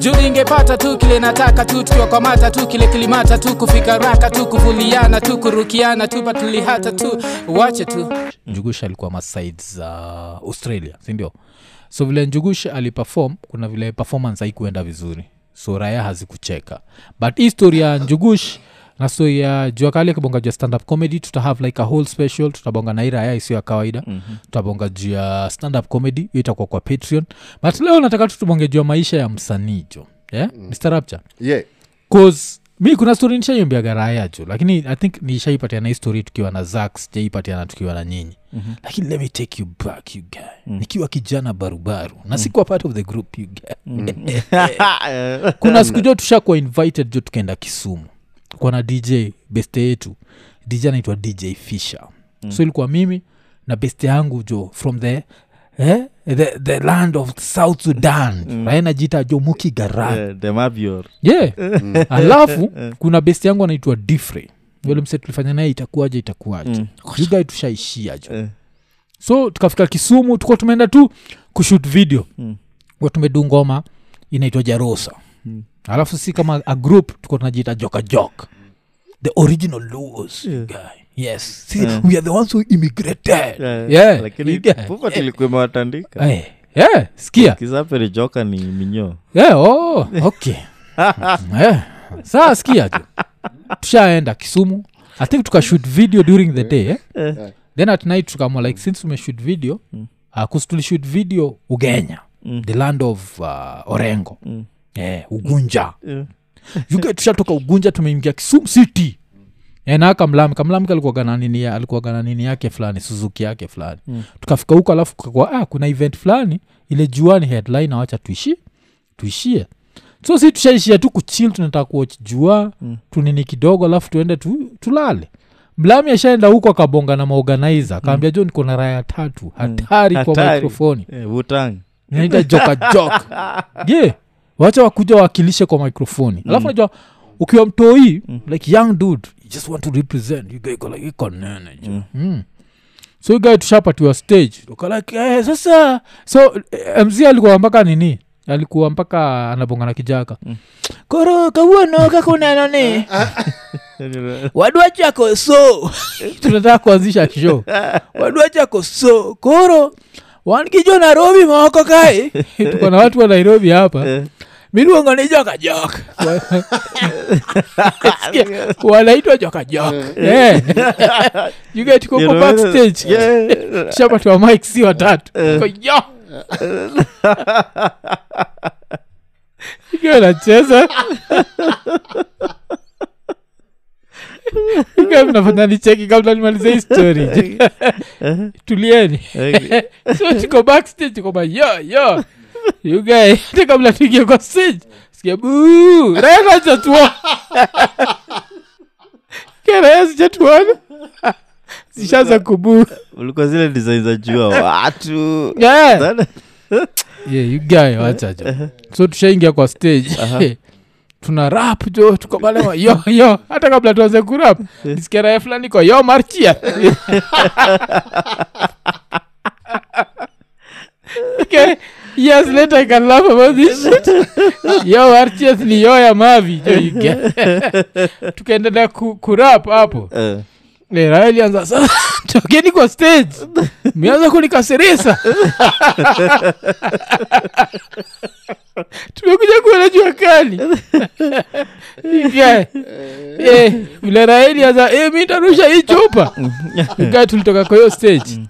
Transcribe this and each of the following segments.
juu ingepata tu kile nataka tu tukiwakwamata tu kile kilimata tu kufika raka tu kuvuliana tu kurukiana tu patulihata tu. Wache tu. Njugush alikuwa masid za australia sindio so vile njugush aliperform kuna vile performance haikuenda vizuri. So raya hazikucheka. But hii ya njugush na so ya jua kali akibonga juu ya stand-up comedy tutahave like a whole special tutabonga na iraya raya isiyo ya kawaida mm-hmm. tutabonga juu ya stand-up comedy hiyo itakuwa kwa patreon but leo nataka tutubonge juu ya maisha ya msanii jo yeah? mm. mr rapture yeah. cause mi kuna story nishaiombiaga raya jo lakini i think nishaipatiana hii story tukiwa na zak sijaipatiana tukiwa na nyinyi mm-hmm. lakini let me take you back you guy mm. nikiwa kijana barubaru na sikuwa part of the group you guy kuna siku jo tushakuwa invited jo tukaenda kisumu kuwa na dj beste yetu dj anaitwa dj fisher mm. so ilikuwa mimi na beste yangu jo from the eh, the, the land of south sudan mm. raenajita jo muki garan the Mabior. yeah alafu kuna besti yangu anaitwa difre yule mse tulifanya naye itakuaje itakuaje Mm. yugai tushaishia jo Eh. so tukafika kisumu tukuwa tumeenda tu kushut video Mm. kuwa tumedu ngoma inaitwa jarosa Mm. Alafu si kama a group tuko tunajiita joka jok the original laws Yeah. guy. Yes. See, Yeah. we are the ones who immigrated. Yeah, lakini pupa tulikuwa imewatandika. Eh, yeah, skia kisaperi joka ni minyo yeah, oh, okay. Yeah. saa skia tu. Tushaenda kisumu. I think tukashoot video during the day eh? then at night tukamwa like since umeshoot video Mm. uh, kustulishoot video ugenya Mm. the land of uh, orengo. Mm. Eh, ugunja. Yeah. tushatoka ugunja tumeingia kisumu city. Eh, na kamlami kamlami kalikuwaga na nini ya- na nini yake fulani suzuki yake fulani. Mm. tukafika huko alafu kakua ah, kuna event fulani ile juani headline awacha tuishi tuishie. So si tushaishia tu kuchil tunataka kuoch jua Mm. tunini kidogo alafu tuende tu, tulale. Mlami ashaenda huko akabonga na maorganize akaambia jo niko na raya tatu hatari kwa Hatari. mikrofoni Eh, naita joka jok ye wacha wakuja wakilishe kwa mikrofoni alafu najua ukiwa mtoi like young dude you just want to represent you guy iko like iko nene mm. mm. so you guy tushapatiwa stage. Uko like eh, sasa. So mz alikuwa mpaka nini? Alikuwa mpaka anabongana kijaka. Mm. koro kawuono kakunenoni wadwa chako so. Tunataka kuanzisha show. Wadwa chako so. Koro wankijo nairobi moko kae tuko na watu wa nairobi hapa miluongo ni joka jok wanaitwa joka jok Eh. Backstage shapatiwa si watatu. Ko, yo ikiwa nacheza ikiwa mnafanya nicheki kabla nimalize hii story. Tulieni. So tuko backstage tuko ba yo yo you guy hata kabla tuingie kwa stage sikia buu raya zishaza kubuu ulikuwa zile design za jua watu. Yeah. Yeah, you guy so tushaingia kwa stage. Tuna rap jo tukobalewa yo yo. Hata kabla tuanze kurap nisikia raya fulani kwa yo marchia. Okay. Years later i can laugh about this shit. Yo marchias ni yo ya mavi tukaendelea ku, kurap hapo. Eh, sa ilianza sasa tokeni kwa stage. Mianza kunikasirisa tumekuja kuona jua kali. Ika, eh, vile eh, mi tarusha hii chupa. Ika, tulitoka kwa hiyo stage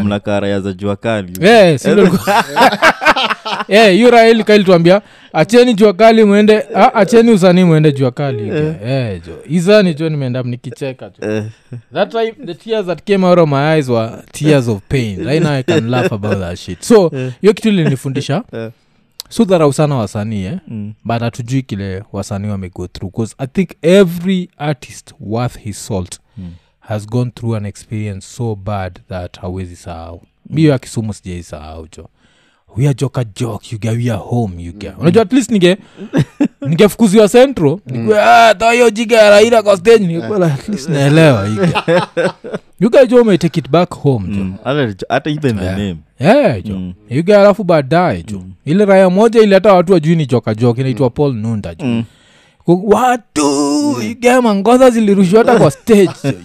mna za jua kali? Eh, Eh, kailituambia acheni jua kali mwende ah, acheni usanii mwende jua kali eh, jo. Izani jo nimeenda nikicheka jo. Eh, that time the tears that came out of my eyes were tears of pain. Right now i can laugh about that shit. So hiyo kitu ilinifundisha Eh. so dharau sana wasanii eh? mm, but hatujui kile wasanii wamego through bcause i think every artist worth his salt. Mm. Has gone through an experience so bad that hawezi sahau. Miyo ya kisumu sijai sahau jo. Wiajoka jok yuga wia home yuga mm. unajua at least nige ningefukuziwa centro hiyo jiga ya raila kwa stage ningekuwa at least naelewa yuga jo umetake it back home jo. Mm. Hata- even the Yeah. name. Yeah, jo. Mm. yuga alafu baadaye jo. Ile raya moja ili hata watu wajui ni joka jok inaitwa paul nunda jo. Mm. Watu yuga ngoza zilirushwa hata kwa stage.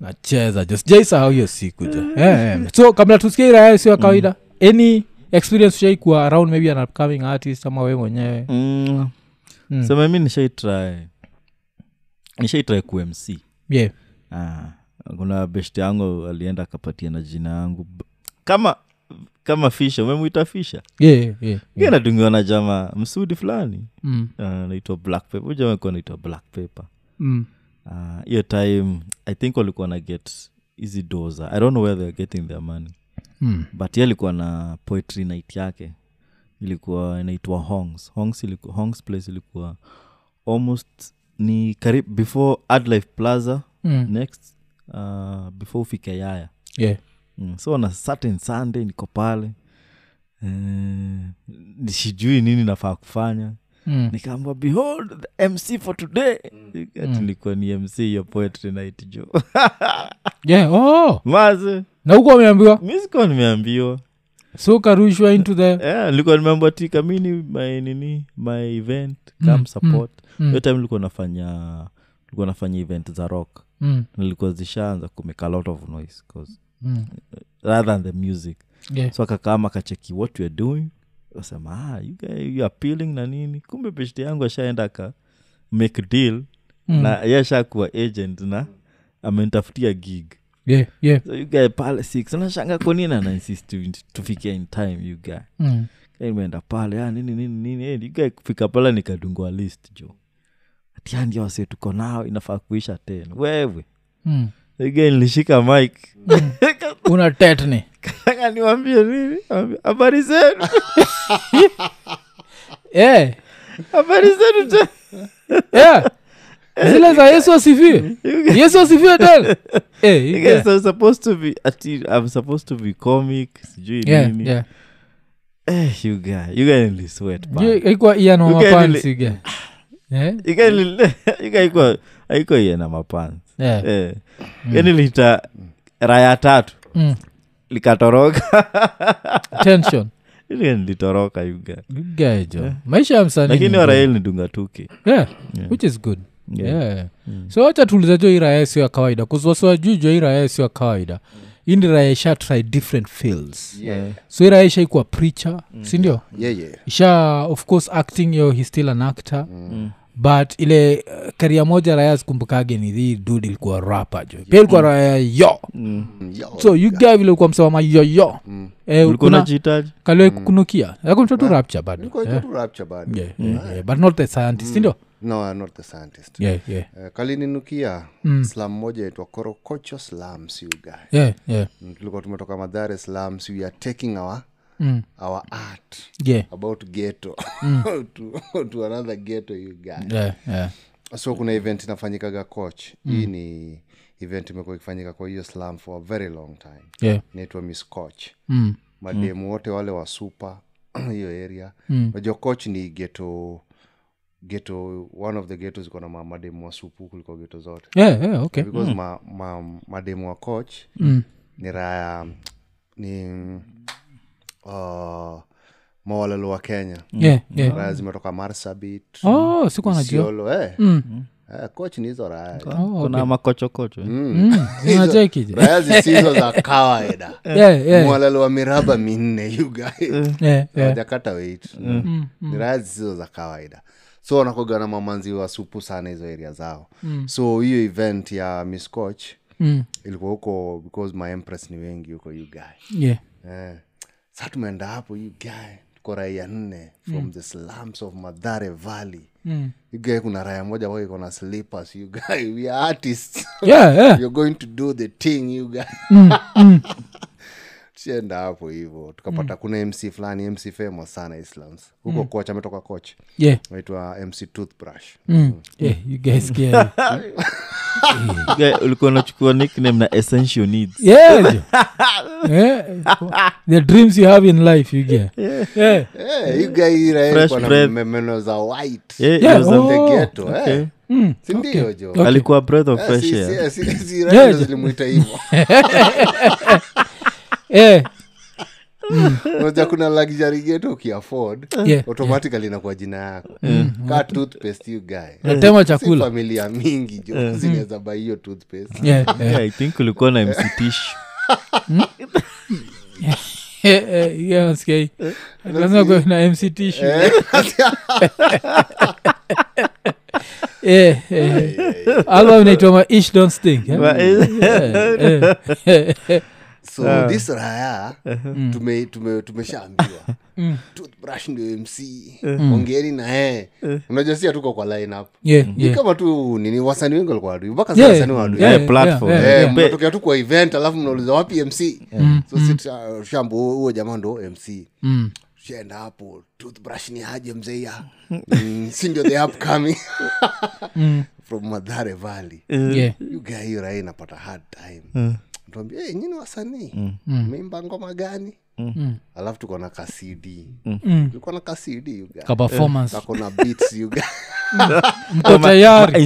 Nacheza sijaisahau hiyo siku jo yeah, yeah. so kabla tusikia iraya sio ya kawaida any experience ushaikuwa around maybe an upcoming artist ama we mwenyewe? Mm. Mm. sema mi nishaitry nishaitry kumc yeah. ah, kuna best yangu alienda akapatia na jina yangu. Kama kama fisha umemwita fisha? Yeah, yeah, yeah. natungiwa na jama msudi fulani. Mm, uh, black paper Huyu jamaa alikuwa black paper mm, uh, time i think walikuwa na get hizi doza. I don't know where theyare getting their money. Mm. but ye alikuwa na poetry night yake. Ilikuwa inaitwa hongs. Hongs, ilikuwa, hongs place ilikuwa almost ni karib before adlife plaza Mm. next uh, before ufike yaya. Yeah. Mm. so na certain sunday niko pale. Uh, sijui nini nafaa kufanya. Mm. nikaamba behold the mc for today. Mm. ni mc ya poetry night jo Yeah, oh. maze. Na huko wameambiwa? Mi nimeambiwa. So karushwa into the yeah, nilikuwa nimeambwa tikamini my nini my event come Mm, support. Mm, hiyo time likuwa nafanya likuwa nafanya event za rock. Mm, nilikuwa zishaanza kumeka a lot of noise 'cause mm. rather than the music Yeah. so akakama akacheki what youare doing asema ah, you, appealing na nini kumbe peshti yangu ashaenda ka make deal Mm. na yashakuwa agent na amenitafutia gig Yeah, yeah. so you guy pale six nashanga konini anainsist tufikia in time you guy Mm. imeenda pale ah, nini nini nini you guy kufika pale nikadungwa list jo atiandia wase tuko nao inafaa kuisha tena wewe Mm. Guy nilishika mik una tetni niwambie nini? Habari zenu? Yeah. habari zenu te- zile za yesu asifiwe. Yesu asifiwe tena. Eh, You you guys get- are supposed to be ati i'm supposed to be comic sijui Yeah, nini. yeah. eh, you guy you guy nilisweat Hiyo ilikuwa ian wa You get mapants, really- you get. Yeah, yeah. eh. yani lita raya tatu. Mm. likatoroka. Tension. Litoroka nilitoroka you guy You get jo maisha ya msanii lakini ni warael ni dunga tuki yeah, Yeah. which is good. Yeah. yeah. so wacha tuuliza jo hii raya sio ya kawaida. Kuziwasiwajui jo hii raya sio ya kawaida. Indiraya raya isha try different fields. Yeah. so hii raya ishaikuwa preacher sindio Yeah, yeah. isha of course acting yo he still an actor. Mm. But ile uh, karia moja raya sikumbukage ni hii dud ilikuwa rapa jo pia ilikuwa raya yo Mm. Mm, yo, so you guy vile ulikuwa msewama yoyo Mm. eh, ulikuwa kuna unajihitaji kaliwe kukunukia yakumtotu rapture bado yeah. rapture bado. Yeah, yeah, yeah. but not the scientist sindio No, I'm not the scientist. yeah, yeah. Uh, kalininukia Mm. slam moja itwa korokocho slam you guy Yeah, yeah. Mm, tulikuwa tumetoka madhare slam siu ya taking our Mm. our art Yeah, about ghetto to, to another ghetto you guy yeah, yeah. so kuna event inafanyikaga coach hii ni event imekuwa ikifanyika kwa hiyo slam for a very long time Yeah. inaitwa miss coach Mm. mademu wote wale wa super hiyo area Mm. najua coach ni geto geto one of the geto ziko na mademu wa supu kuliko geto zote Yeah, yeah, okay. because ma, ma, mademu wa coach Mm. ni raya ni uh, mawalelo wa kenya Yeah, yeah. raya zimetoka marsabit Oh, eh. Mm. Eh, coach ni hizo raya Oh, makochokocho eh? Mm. Raya zisizo za kawaida Yeah, yeah. mwalalo wa miraba minne you guys Yeah, yeah. Mm, ni raya zisizo za kawaida so wanakoga na mamanzi wa supu sana hizo area zao so hiyo event ya miss coach Mm. ilikuwa huko because my empress ni wengi huko ugae guy Yeah. eh. Sa tumeenda hapo you guy tuko raia nne from the slums of madhare valley. Mm. you guy kuna raya moja ambayo iko na slippers you guy we are artists. Yeah, yeah. you're going to do the thing you guy tushenda hapo hivo tukapata kuna mc fulani mc famous sana islams huko coach ametoka koch yeah naitwa mc toothbrush mm. yeah you guys ulikuwa unachukua nickname na essential needs yeah yeah the dreams you have in life you get yeah Eh, you guy Rael Fresh alikuwa na breath. me- meno za white Yeah, Yeah, oh. the ghetto okay. eh. mm. sindio jo Okay. alikuwa breath of Eh, fresh si- air si- si- si Yeah, Rael jo. zilimwita hivo yeah unajua kuna luxury geto ukiafford Yeah, automatically inakuwa jina yako. Ka toothpaste you guy. Natema si chakula. familia mingi jo. Zinaweza bai hiyo toothpaste. Yeah yeah Yeah, i think ulikuwa na mctish Eh, eh, yeah, nasikia lazima kuwe na mc tishu Eh, eh. album inaitwa ma ish don't stink eh? Eh, eh, eh. So this raya tume- tume- tumeshaambiwa. Toothbrush ndio mc ongeni na yeye unajua si hatuko kwa line up. Yeah, ni yeah. kama tu nini wasani wengi walikuwa wadui mpaka Yeah, yeah, Yeah, platform. yeah, Eh, yeah. tu kwa event alafu mnauliza wapi mc so mm. shambo huo jamaa ndo mc Mm. shaenda hapo toothbrush ni haje mzeia mm, si ndio the upcoming? From madhare valley. Yeah. you guy hiyo raha inapata hard time tuambia hey, nyini wasanii. Meimba ngoma gani? Alafu tuko na kasidi. Tulikuwa na kasidi you guy. ka kako na beats mko tayari.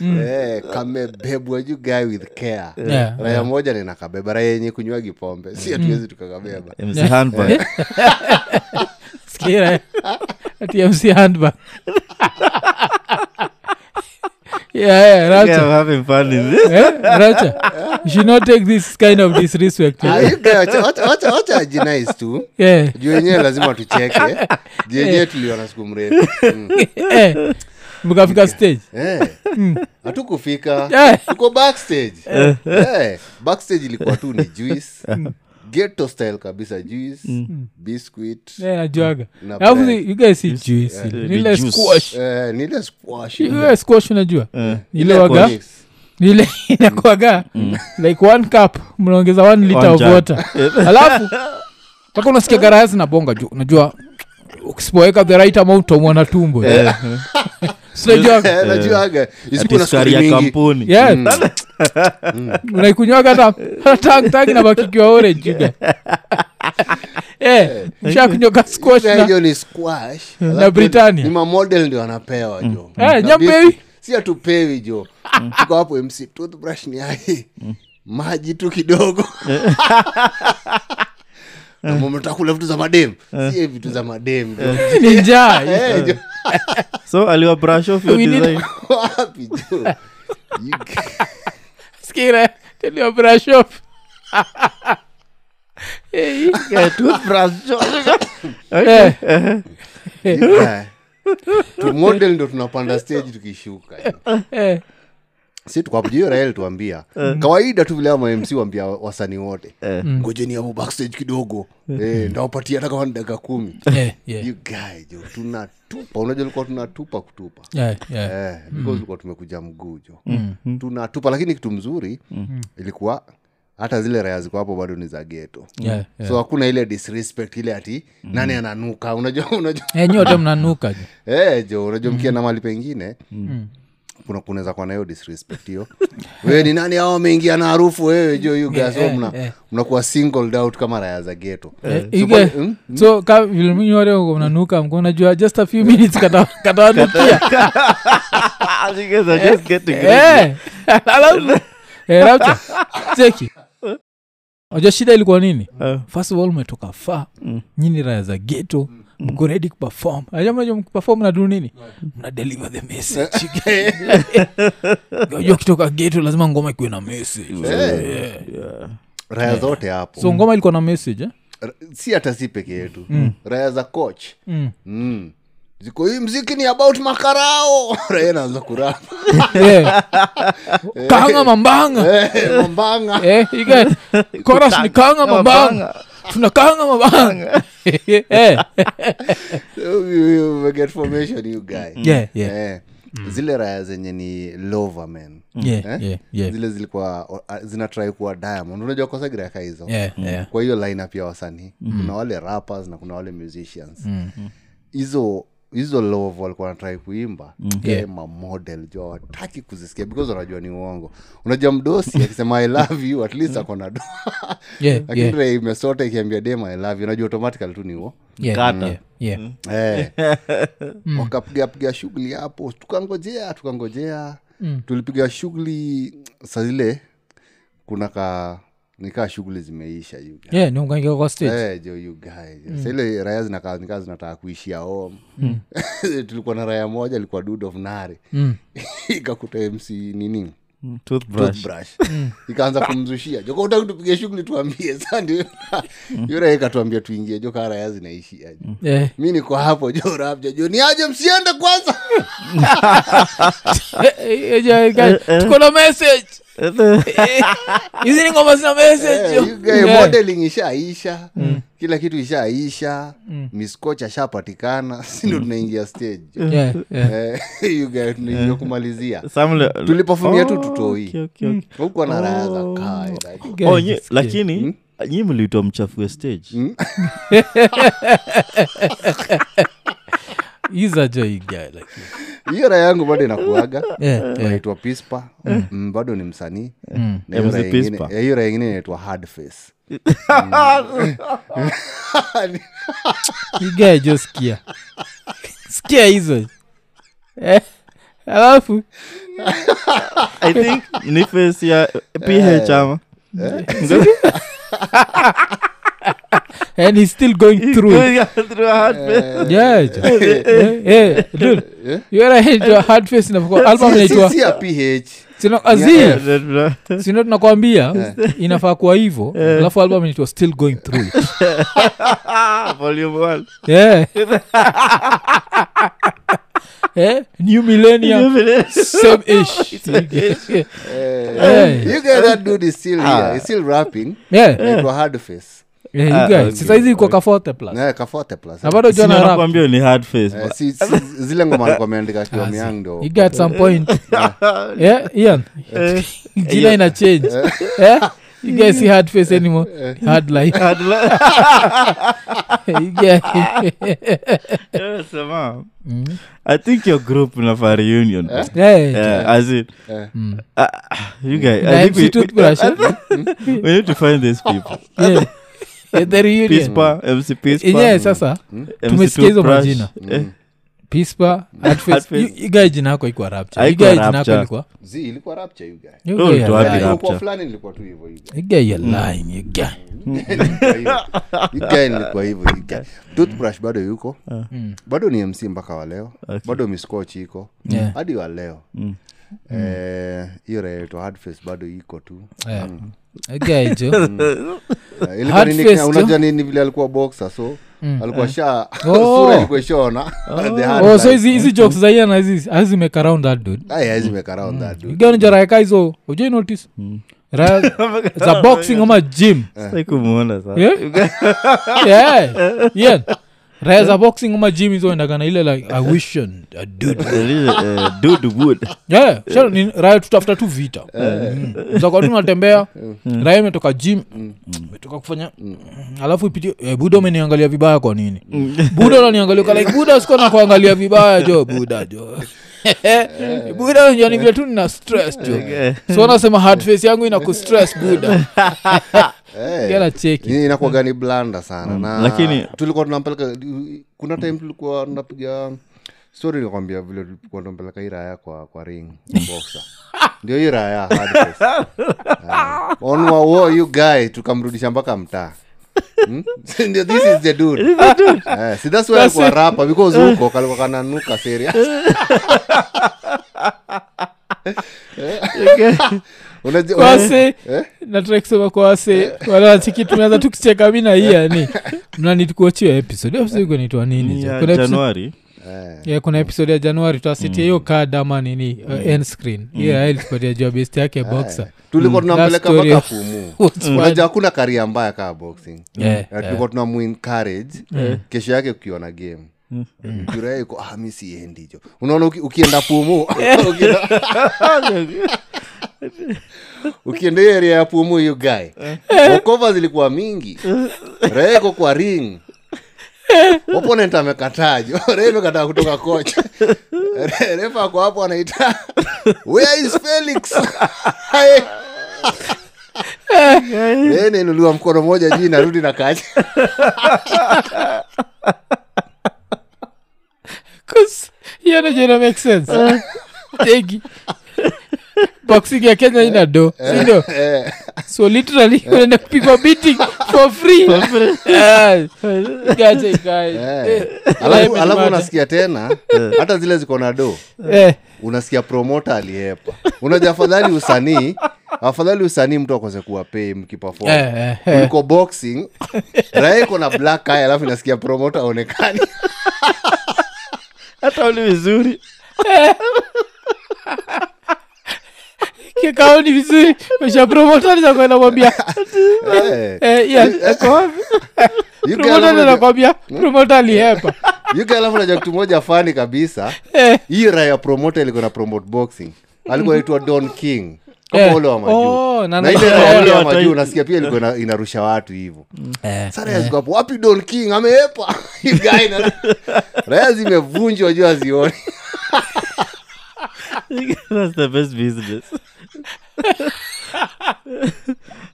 Eh, kamebebwa you guy with care. Yeah, raya moja ninakabeba raya yenye kunywagi pombe si hatuwezi tukakabeba. Eh? mc handbag yeah, yeah, Yeah, Racha. I'm having fun in this. Yeah, Racha. You should not take this kind of disrespect Ah, you guys, what, what, what are you nice to? yeah. juu wenyewe lazima tucheke juu wenyewe tuliona siku mrefu Mm. eh, mkafika stage Eh, hatukufika Eh. tuko backstage Eh, backstage ilikuwa tu ni juice ghetto style kabisa juice biscuit Eh, najuaga. Na alafu you guys see juice. nile squash. Eh, nile squash. You squash unajua? Ile Ile waga? ile inakuaga like one cup mnaongeza one liter One of water. Alafu mpaka unasikia garaya zinabonga juu. Unajua ukisipoweka the right amount utamwona tumbo. Sinajua Najuaga isiku Ati na sukari sukari ya mingi. kampuni. Yeah unaikunywaga hata hata tang tang inabakikiwa orange juga. Eh mshakunywaga squash Pia na hiyo ni squash. Na Alafu ni mamodel ndio anapewa jo Eh, Na nyampewi? biscuit, si hatupewi jo tuko hapo mc toothbrush ni ai maji tu kidogo mmetakula vitu za madem sie vitu za madem jo. ni njaa. Eh, so aliwa brush off your We design. wapi jo? Skira tell brush off. Eh, toothbrush eh, guy. model ndo tunapanda stage tukishuka. Eh. Si tukapujio rael tuambia. Kawaida tu vile mamc wambia wasanii wote. Ngojeni hapo backstage kidogo. Eh, ndawapatia hata kama ni dakika kumi. Eh, jo tunatupa. Unajua likuwa tunatupa kutupa. Yeah, yeah. eh, because ulikuwa tumekuja mguu jo. Tunatupa lakini kitu mzuri ilikuwa hata zile raya ziko hapo bado ni za geto Yeah, yeah. so hakuna ile disrespect ile ati nani ananuka. Unajua unajua. Eh, nyote mnanuka jo. Eh, jo unajua mkienda mali pengine kuna kunaweza kuwa nayo hiyo disrespect hiyo. Wewe ni nani ao ameingia na harufu wewe? Jo you guys Yeah, mna yeah. mnakuwa singled out kama raya za geto Eh, So you pale- mm? so ka mnanuka mko unajua just a few minutes kata- katawanukia. Eh, alafu eh, cheki. Oja shida ilikuwa nini? Uh. first of all umetoka fa nyini raya za geto mko ready kuperform. Najua mnajua mkiperform nadu nini? Mna deliver the message. Najua kitoka geto lazima ngoma ikuwe na message. Eh, Yeah. raya zote hapo. So ngoma ilikuwa na message eh? R- si hata si peke yetu. Raya za coach. Mm. mm. ziko hii mziki ni about makarao. Raya naanza kurapa yeah. kanga mambanga. Eh, mambanga. Eh, you get- chorus ni kanga mambanga tuna mabanga Eh, You- you- you formation you guy. Yeah, yeah. Eh. zile raya zenye ni loverman Yeah, Eh? yeah, yeah. zile zilikuwa zinatrai kuwa diamond. Unajua kosagiraka hizo. Yeah, yeah. kwa hiyo lineup ya wasanii. Kuna wale rappers na kuna wale musicians. Hizo hizo love walikuwa wanatrai kuimba Yeah. mamodel jo wataki kuzisikia because wanajua ni uongo unajua mdosi akisema i love you at least akona do Yeah, lakini yeah, yeah. imesota ikiambia dem i love you unajua automatically tu ni uo yeah, Kata. yeah, yeah. Eh. wakapigapiga shughuli hapo tukangojea tukangojea tulipiga shughuli saa zile kuna ka nikaa shughuli zimeisha. Yeah, Eh, raya zinakaa nikaa zinataka kuishia home tulikuwa na raya moja ilikuwa dud of nare Mm. ikakuta mc nini Mm, toothbrush toothbrush ikaanza kumzushia joka utaki tupige shughuli tuambie sa ndio hiyo ikatuambia tuingie jo kaa raya zinaishia jo Yeah. mi niko hapo jo rapja jo ni aje msiende kwanza Eh, eh, eh, tuko na message Eh, hizi ni ngoma zina message. Eh, ishaisha. Kila kitu ishaisha. Miskoch ashapatikana sindo tunaingia stage. Yeah, yeah. Eh, tunaingia kumalizia. Tulipofumia tu Oh, tutoi okay, okay, okay. huko na raya za Oh, nyi- lakini nyi mliitwa mchafue stage. He's a joy like, hiyo raya yangu bado inakuaga. Yeah, yeah. naitwa pispa. Mm, bado ni msanii. Mm. Na hiyo ingine- Pispa. eh, inaitwa hard face. You guy skia skia hizo. Eh, alafu? I think ni face ya ph ama and he's still going through it. Through a hard face. yeah yeah, yeah, dude, yeah. you are right, your hard face inapokuwa- album inaitwa si ya ph sino azi Yeah. sino tunakwambia inafaa kuwa hivo alafu album inaitwa still going through it. Volume one. yeah. Eh, new millennium. Same ish you guys, that dude is still here. He's still rapping. Yeah. Inaitwa hard face yeah, you Ah, sasa hizi iko ka 40 plus. Kafote plus na bado jona rap. nakwambia ni hard face Eh, si, si, zile ngoma alikuwa ameandika akiwa Azi. ndo you get some point. Yeah. Ian. Jina ina change. Yeah you guys see hard face anymore? Hard life. Hard li- you get Yeah, sema. i think your group nafaa reunion. Yeah Yeah, as in, Eh. you guys, Na I think MC we, Toothbrush, eh? we, we need to find these people. yeah yenyewe sasa. MC tumesikia hizo majina. Pispa igae jina yako ikwa jina yako ilikuwa? Ilikuwa hivyo you guy. toothbrush bado yuko. Mm. bado ni mc mpaka waleo Okay. bado miskoch iko. Yeah. hadi wa leo. Mm. Eh, hiyo rato bado iko tu. Yeah. You Eh, nini- unajua nini vile alikuwa boxer so Mm. alikuwa sha Oh. sura ilikuwa ishaona The oh so hizi hizi jokes za ian hazi hazi make around that dude. Ai, haizi make around that dude. iganjaraeka hizo ujai notice? Raya za boxing ama gym. Yeah? yeah. Yeah raya za boxing ama gym hizo endagana ile like i wish and a dude. There is a, uh, dude wood. yeah sure, ni raya tutafuta tu vita. Mm. zakwa tu natembea raya imetoka jim imetoka kufanya alafu ipitie eh, buda umeniangalia vibaya kwa nini? Buda unaniangalia uka like buda sikuwa na kuangalia vibaya jo buda jo. Buda yani vile tu nina stress jo. So nasema hard face yangu ina kustress buda Eh, gana cheki. ni- inakuwaga blanda sana. Na Lakini- tulikuwa tunampeleka kuna time tulikuwa tunapiga story nikwambia vile tulikuwa tunampeleka iraya kwa, kwa ring boxer. Ndio iraya raya hardface. Ah, on wa wo you guy tukamrudisha mpaka mtaa. Hmm? this is the dude. Eh, si that's why alikuwa rapa because huko kalikuwa kananuka serious. Unajua- kwa wase. Eh? nataka kusema kwa wase. Wale tumeanza tukicheka mi na hii yani. Mnanitukuachia episode. Episode iko nini. Ni kuna januari. Eh, yeah, kuna episode ya januari twasitia hiyo kad ama nini uh, end screen. Hiyo mm. ilitupatia jua best yake boxer. Tulikuwa Mm. tunampeleka mpaka fumu. Unajua hakuna karia mbaya kaa boxing. Yeah, Na tulikuwa tuna muencourage kesho yake kukiwa game. Jurae iko ah, mi siendi jo unaona ukienda pumu ukienda- ukienda hiyo area ya pumu hiyo guy. Okova zilikuwa mingi. Reeko kwa ring. Opponent amekatajo re imekataa kutoka kocha refa ako hapo anaita where is felix? Re mkono moja juu narudi na kacha ina make sense. Tegi boxing ya kenya ina do sindo Eh, so literally unaenda kupigwa beating for free. Eh, gaje ikae. eh. Eh, alafu alafu unasikia tena hata zile ziko na do Eh, unasikia promota aliepa unaja afadhali usanii afadhali usanii mtu akose kuwa pei eh, eh, eh. kuliko na black eye alafu inasikia promota aonekani. Hata uli vizuri kikaoni vizuri mesha promotani namwambia Eh, eh, yeah, ako vizuri. You guy Promoter alafu- anakwambia promota alihepa you guy kitu moja fani kabisa. Eh, hii raya promota ilikuwa na promote boxing. Alikuwa naitwa don king. Kama Eh. ule wa majuu. Oh, wa majuu unasikia pia ilikuwa inarusha watu hivo eh, sara yaziko hapo wapi don king? Ameepa. Raya zimevunjwa juu azioni that's the best business.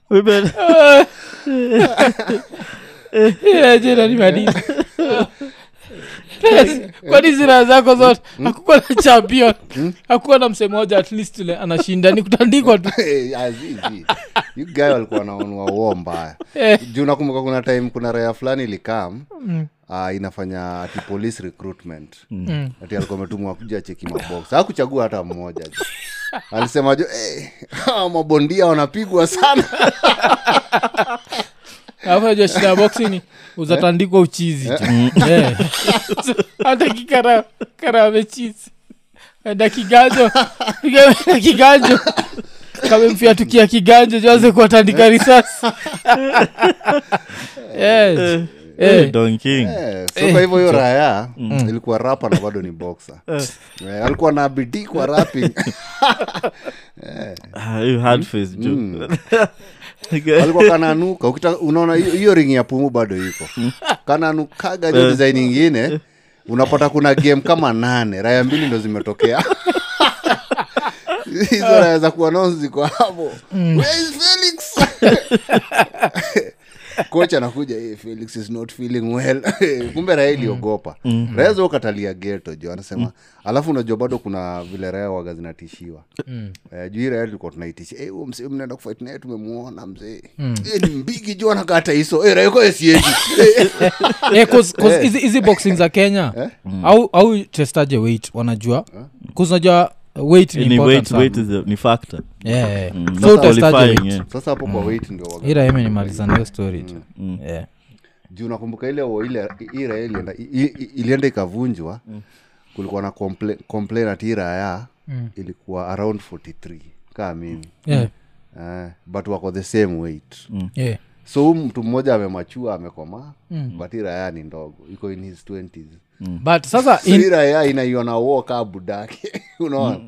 Women kwani zira zako zote? Hakukuwa na champion. Hakukuwa na msemo moja at least ule anashinda. Ni kutandikwa tu. Eh, guy walikuwa naonwa uo mbaya. Eh. juu nakumbuka kuna time kuna raya fulani ilikam uh, inafanya ati police recruitment. Mm. ati alikuwa ametumwa kuja cheki mabox. Hakuchagua hata mmoja. Alisema jo hey, mabondia wanapigwa sana. Alafu najua shida ya ni uzatandikwa uchizi tu. Eh. hata kikaramechizi enda kiganjo enda kiganjo kamemfiatukia kiganjo joanze kuwatandika risasi. Yes. Eh. don king. Eh, so kwa hivyo hiyo raya ilikuwa rapa na bado ni boxer. Yeah, alikuwa na bidii kwa rapping. Yeah. you hard face joke alikuwa kananuka. Ukita unaona hiyo- hiyo ringi ya pumu bado iko. Kananukaga jo design ingine unapata kuna game kama nane. Raya mbili ndo zimetokea. Hizo raya za kuwa nao ziko hapo. Mm. felix kocha anakuja hey, felix is not feeling well. Kumbe raya iliogopa. Raya zo katalia geto jo anasema. Alafu unajua bado kuna vile raya waga zinatishiwa. Eh, juu hii raya tulikuwa tunaitishia hey, msee mnaenda kufight naye tumemuona mzee. Eh, ni mbigi juu anakata hiso hey, raya ko esieji Eh, 'cause- 'cause hizi boxing za kenya au au testaje weight wanajua? Eh? unajua weight ni ni important wait sana. wait is the, ni factor. Yeah, yeah. Mm, So not utestaje qualifying, weight? yeah. sasa hapo kwa weight ndio waga ira imenimaliza nayo story tu. Yeah. juu nakumbuka ile wo- ile ilienda i- i- ilienda ikavunjwa. Kulikuwa na complain, complain ati raya ilikuwa around 43 kaa mimi. Yeah, eh, but wako the same weight. Yeah. so huyu mtu mmoja amemachua amekomaa but hii raya ni ndogo. Iko in his 20s but sasa in, inaiona wo kaa budake unaona?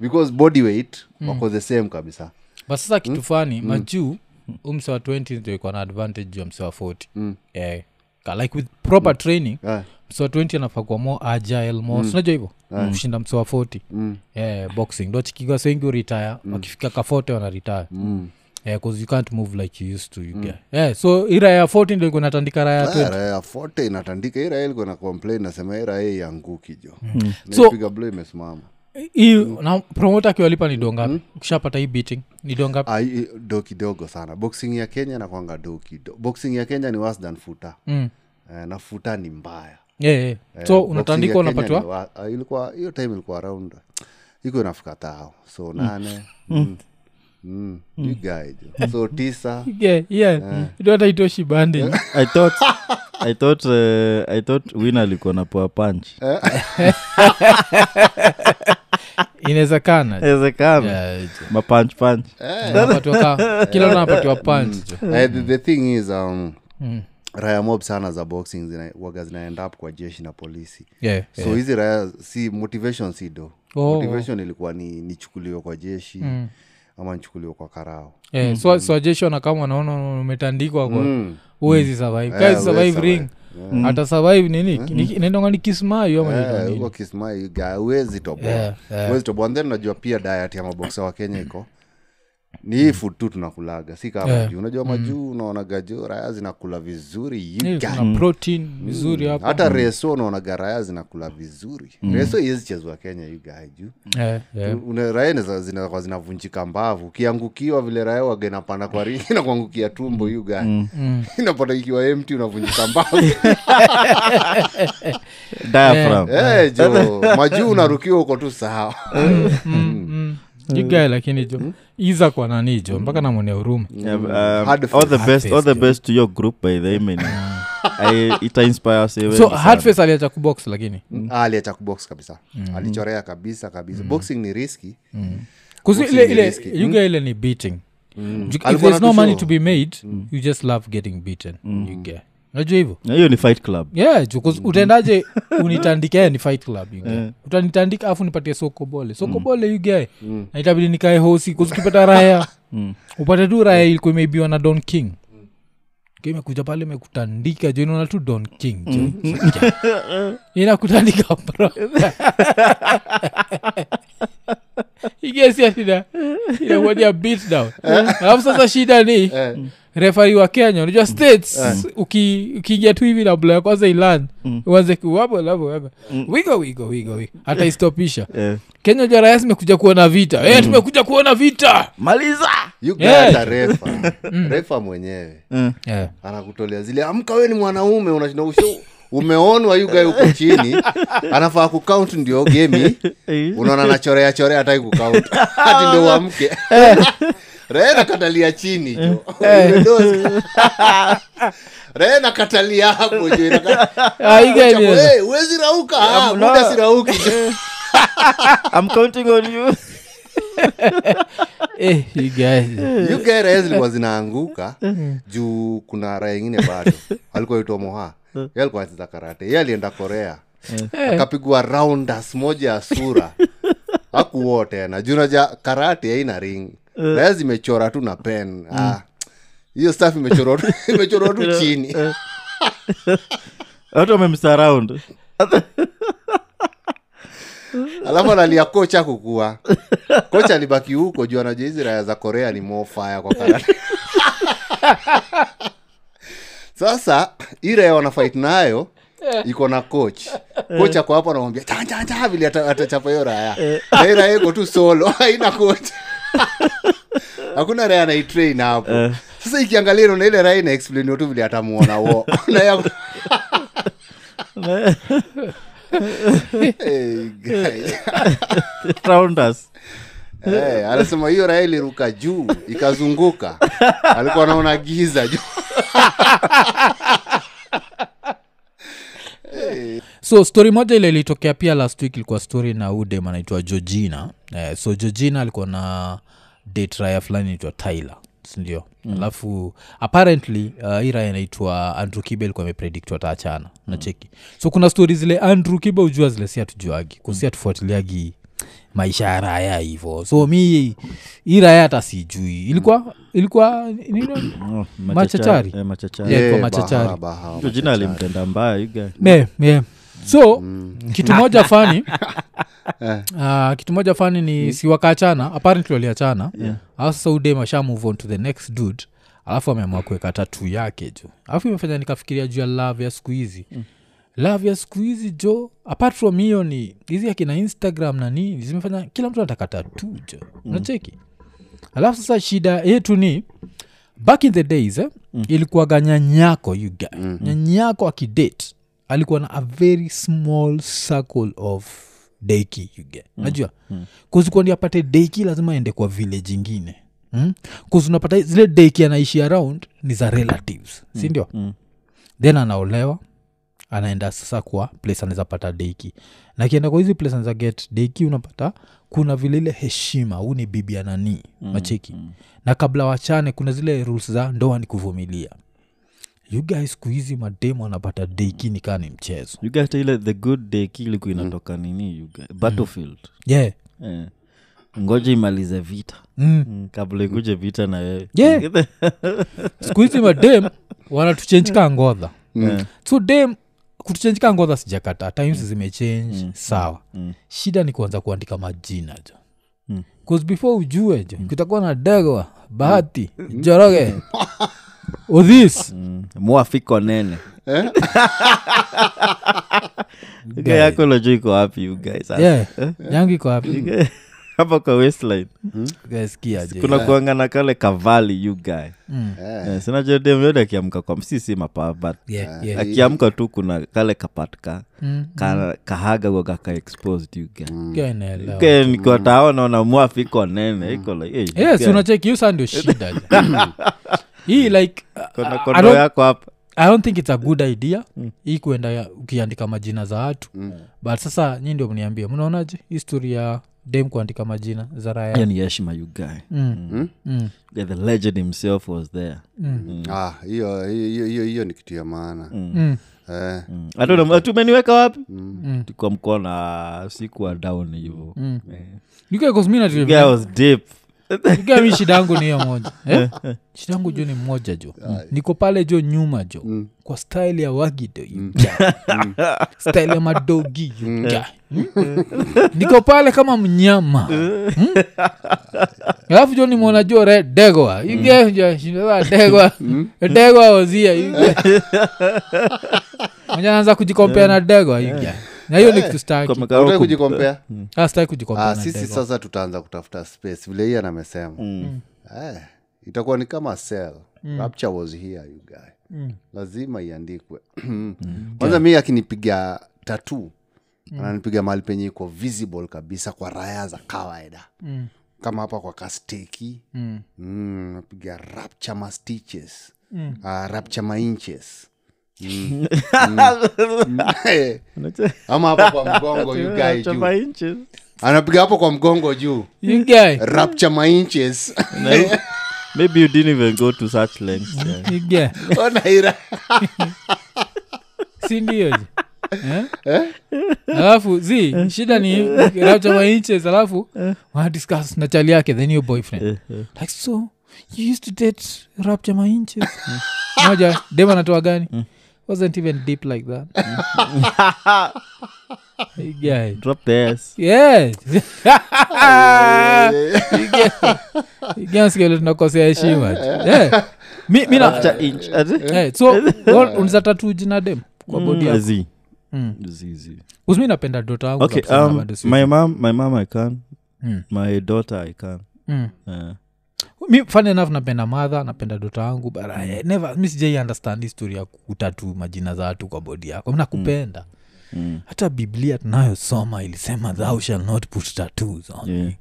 Because body weight wako the same kabisa. But sasa kitu fani majuu umse wa 20 ndio iko na advantage juu ya mse wa 40 yeah. Ka- like with proper training yeah. msewa 20 anafaa kuwa more agile more sinajua hivyo? Kushinda msewa 40 mm, yeah, boxing. Ndo chikiga sengi uritaya wakifika kafote 40 wanaritaya mm. Yeah, cause you can't move like you used to you get. yeah, so ira ya 40 ndo iko natandika raya ya Ah, 20 raya inatandika ira ilikuwa na complain nasema ira hii yanguki jo. So- piga blow imesimama. hii na promota akiwalipa ni dongapi ukishapata hii beating ni dongapi Ah, do kidogo sana. Boxing ya kenya nakwanga do kidogo boxing ya kenya ni worse than futa. Mm. eh, na futa ni mbaya. Yeah, yeah. Eh, so unatandika unapatiwa? ah, ilikuwa hiyo time ilikuwa around iko inafika tao. So nane mm. Mm. You guide. So tisa. Yeah, yeah. Ndio hata itoshi bande i thought i thought uh, i thought win alikuwa napoa punch. Inawezekana. Ezekana Yeah, mapunch punch ka- kila unapatiwa punch. Eh, the, thing is um, Mm. raya mob sana za boxing zina, waga zinaenda up kwa jeshi na polisi. Yeah, so hizi raya si motivation si do. Oh. motivation ilikuwa ni nichukuliwe kwa jeshi. Mm. Ama nichukuliwe kwa karao. Yeah. so swajeshona kama naona umetandikwa kwa mm. uwezi survive. Eh, Guys survive ring. Ring hata survive nini? Ni- inaitwanga ni kismayo ama Eh, ga uwezi toboa. Yeah, yeah. uwezi toboa. And then unajua pia diet ya maboksa wa kenya iko ni hii food tu tunakulaga. Si kama Yeah. juu. Unajua majuu unaonaga juu raya zinakula vizuri you Yeah, guy. protein vizuri hapa. Hata reso unaonaga raya zinakula vizuri. Reso iwezi chezwa kenya igae juu. Yeah, yeah. Raya zinakuwa zinavunjika mbavu. Ukiangukiwa vile raya waga inapanda kwa ringi inakuangukia tumbo you mm. inapata ikiwa empty unavunjika mbavu. Diaphragm. Hey, jo majuu unarukiwa huko tu sawa jigae lakini jo iza kwa nani jo mpaka namwonea huruma. Yeah, um, Hard all the face. best all the Hard face, best to your group by the way, man. I- ita inspire us wengi so sana. hardface aliacha kubox lakini? Mm. aliacha kubox kabisa. Alichorea kabisa kabisa. Boxing ni riski kuzi Boxing ile ni ile risky. yuga ile ni beating. Ju- if there's no money to be made you just love getting beaten you get najua hivyo? Hiyo ni fight club. Yeah mm. utaendaje? Unitandike ni fight club you get. utanitandika afu nipatie soko bole. Soko bole you get. na itabidi nikae hosi kuzikipata raya upate tu raya ilikuwa imeibiwa na don king. Imekuja pale imekutandika. Jo inaona tu don king jo inakutandika bro. Igesiatina inakuadia beat down. Alafu sasa shida ni refari wa kenya unajua states uki- ukiingia tu hivi na ya kwanza ilan uanze kuwapo lavo wigo wigo wigo wigo. Hata istopisha. Eh. kenya jaraya zimekuja kuona vita. Eh, tumekuja kuona vita. Maliza! Yeah. refa. Refa mwenyewe. Yeah. anakutolea zile amka we ni mwanaume unashinda. Usho umeonwa yugae huko chini. Anafaa kukaunt ndio gemi unaona nachorea chorea hataki kukaunt hati ndo uamke ree katalia chini jo. Umedozi. ree hapo jo Ah, huwezi rauka Ah, muda sirauki i'm counting on you. Hey, you guys. UK raia zilikuwa zinaanguka. Juu kuna raha ingine bado. Alikuwa itwa moha. Ye alikuwa anacheza karate. Ye alienda korea. Akapigwa rounders moja ya sura. Akuo tena. Juu naja karate haina ring raya zimechora tu na pen. Ah, hiyo staff imechorwa tu- imechorwa tu chini. Watu wamemsaraund alafu analia kocha kukua. Kocha alibaki huko juu anajua hizi raya za korea ni mofaya kwa karate. Sasa hii raya wanafight nayo iko na coach. Coach ako hapo anamwambia vile atachapa hiyo raya na hii raya iko tu solo haina coach hakuna raya anaitrain hapo. Sasa ikiangalia naona ile raya inaexplainiwa tu vile atamuona wo Hey, Eh, anasema hiyo raya iliruka juu ikazunguka. Alikuwa anaona giza juu. So story moja ile ilitokea pia last week ilikuwa story na udem anaitwa georgina. Eh, so georgina alikuwa na date raya fulani naitwa tyler sindio? Mm. alafu apparently uh, hii raya inaitwa andrew kibe alikuwa amepredict wataachana. Mm. nacheki so kuna stori zile andrew kibe ujua zile si hatujuagi. Kusi hatufuatiliagi maisha ya raya hivo so mi hii raya hata sijui. Ilikuwa ilikuwa nino Oh, Machachari. eh, machachari. Yeah, Eh, machachari. jina alimtenda mbaya so kitu moja fani uh, kitu moja fani ni si wakaachana apparently waliachana Yeah. alafu sasa udem asha move on to the next dude alafu ameamua kuweka tatu yake jo alafu imefanya nikafikiria juu ya love ya siku hizi mm. love ya siku hizi jo apart from hiyo ni hizi akina instagram na nini zimefanya kila mtu anataka tatu jo mm. nacheki alafu sasa shida yetu ni back in the days eh, mm. ilikuwaga nyanyako yuga mm-hmm. nyanyako akidate alikuwa na a very small circle of deiki you mm. najua mm. kuzikuwa apate deiki lazima aende kwa village ingine mm? kuzunapata zile deiki anaishi around ni za relatives mm. sindio Mm. then anaolewa anaenda sasa kwa place anaweza pata deiki na kienda kwa hizi place anaweza get deiki unapata kuna vile ile heshima huu ni bibi ya nanii mm. macheki mm. na kabla wachane kuna zile rules za ndoa ni kuvumilia you guys siku hizi mademu anapata deikini kaa ni mchezo. You guys ile the good deki kiliku inatoka nini you guys? Battlefield. Yeah. Yeah ngoja imalize vita. Mm. mm, kabla ikuje vita na wewe. Yeah. siku hizi madem wanatuchenjika ngodha yeah. so dem kutuchenjika ngodha sijakata. Times zimechange. Mm. sawa. Mm, shida ni kuanza kuandika majina jo. Mm. before ujue jo kutakuwa na degwa bahati joroge odhis mm. mwafiko nene. Eh? Yako lojo iko wapi you guys? Yeah. Yangu iko wapi? Hapa kwa westline kuna kuangana kale kavali you guy. Mm. Eh. Eh, akiamka kwa msisi mapaa but Yeah, yeah. akiamka tu kuna kale kapatka Mm. ka, kahaga wakaka exposed you guy. Mwafiko nene iko like hey, yes ndio shida. hii like I kondo don't- yako hapa. I don't think it's a good idea hii kuenda ukiandika majina za watu. But sasa nyi ndio mniambie mnaonaje histori ya dem kuandika majina za raya ni heshima you mm. Mm. Yeah, the legend himself was there. Mm. Ah, hiyo hiyo hiyo hiyo ni kitu ya maana. Mm. eh. Mm. I don't know, tumeniweka wapi? Mm. tukwa mkona sikuwa down hivo Mm. Eh. You guy, 'cause mi najua- Guy was deep You guy, mi shida yangu ni hiyo moja. Eh? shida yangu jo ni mmoja jo niko pale jo nyuma jo kwa style ya wagido you style ya madogi yuga. Mm? niko pale kama mnyama. Mm? alafu jo nimeona jo re degwa degwa degwa ozia. Mwenye anaanza kujikompea na degwa yuga guy. Na hiyo ni kitu Kama Unataka kama kujikompea? Ah, sitaki ah, sasa tutaanza kutafuta space. Vile hiyan amesema eh, itakuwa ni kama cell. Rapture was here you guy. Lazima iandikwe. Kwanza mi akinipiga tatu ananipiga mahali penye iko visible kabisa kwa raya za kawaida. Mm. kama hapa kwa kasteki. Mm. mm, napiga rapture ma Mm. uh, rapture ma inches Mm. Mm. Eh, ama hapa kwa mgongo you guy juu anapiga hapo kwa mgongo juu You guy. rapture my inches maybe you didn't even go to such lengths yeah. You guy. onaira si ndio je? Eh? alafu zi shida ni rapture my inches alafu wanadiscuss na chali yake the new boyfriend like so you used to date rapture my inches moja dem anatoa gani wasn't even deep like that guy. drop this yes igaskele tunakosea heshima? Eh, so unza tatu jina dem kwa bodi Mm, yako zi. Mm. Zi, zi. usimi napenda dota wangu okay um, my mom my mom i can Mm. my daughter i can Mm. uh, mi fun enough napenda madha napenda dota wangu but I never mi sijai understand histori ya kutatu majina za watu kwa bodi yako nakupenda mm. hata biblia tunayosoma ilisema thou shall not put tattoos on Yeah.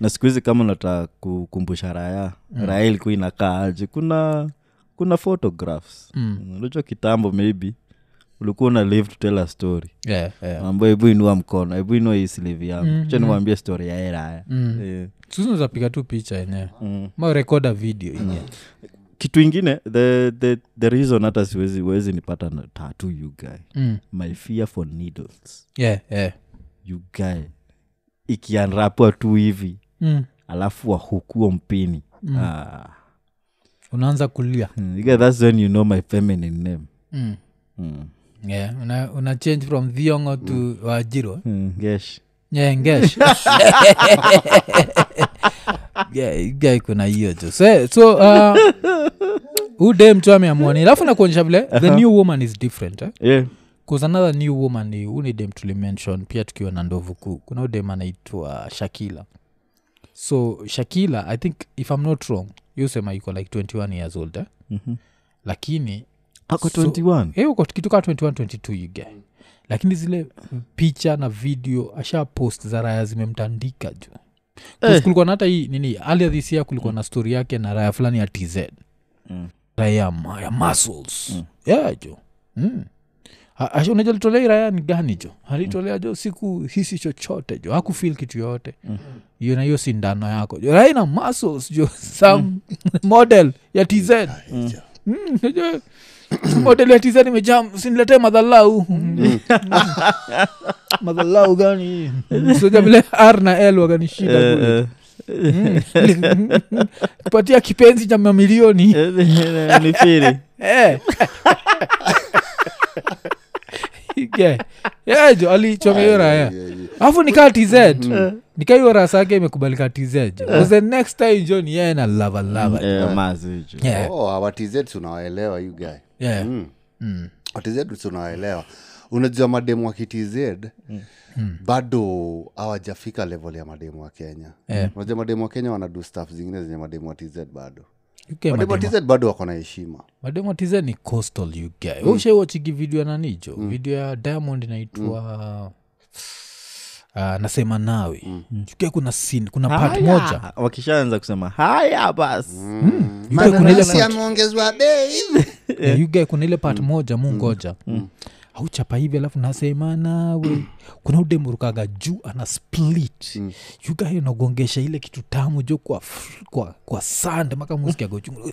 na siku hizi kama unataka kukumbusha raya mm. raya ilikuwa inakaa aje kuna kuna photographs Mm. unajua kitambo maybe ulikuwa una live to tell a story Yeah, yeah. ambayo hebu inua mkono hebu inua hii slivi yangu Mm, cha niwambia story ya eraya Mm. yeah. sunazapiga tu picha yenyewe mm. ma video yenyewe kitu ingine the, the, the reason hata siwezi wezi nipata na tatu you guy Mm. my fear for needles yeah, yeah. you guy ikianrapwa tu hivi Mm. alafu wahukuo mpini Mm. ah. unaanza kulia Mm, that's when you know my feminine name mm. mm. Yeah. una, una change from thiongo to wajiro Mm, gesh yeah, ngesh yeah, guy kuna hiyo tu so, so uh, ude mtu ameamua alafu nakuonyesha vile the new woman is different eh? yeah. bcause another new woman ni uni dem tulimention pia tukiwa na ndovu kuu kuna udem anaitwa shakila so shakila i think if i'm not wrong yusema iko like 21 years old eh? Mhm. lakini ako So- 21 Eh, uko kitu kaa 21 22 yuge lakini zile picha na video asha post za raya zimemtandika juu. Eh. kulikuwa na hata hii nini alia this year kulikuwa na story yake na raya fulani ya tz Mm. raya ya ma- ya muscles. Mm. yeah jo mm. A- asha- unajua alitolea hii raya ni gani jo alitolea jo siku hisi chochote jo hakufil kitu yoyote Mm. hiyo na hiyo sindano yako jo raya ina muscles jo some model ya tz Mm, unajua, hoteli ya tz imejaa siniletee madhalau. Madhalau gani? Soja vile r na l waganishida kule. kupatia kipenzi cha mamilioni. Ni firi. Eh. Jo alichonga hiyo raya Yeah, yeah. alafu nikaa tz nikaiyo hiyo rasa yake imekubalika tz the next time jo ni yeye na lava lava Eh, mazijo Yeah. Oh, our TZ tunawaelewa you guy Yeah. Mm. Mm. tunawaelewa unajua mademu wa kitz bado hawajafika level ya mademu wa kenya Yeah. unajua mademu wa kenya wanadu staff zingine zenye mademu wa tz bado UK mademu tz bado wako na heshima mademu tz ni coastal uk mm. ushaiwachigi video ya nanijo mm. video ya diamond inaitwa uh, nasema nawe. Mm. Kuna sin, kuna part moja. wakishaanza kusema haya basi. Mm. bei. Yeah, you kuna ile part moja mungoja auchapa hivi alafu nasema nawe. Kuna udemurukaga juu ana split. Mm. yugayo nagongesha ile kitu tamu jo kwa, kwa, kwa sand maka musikiaga uchungu.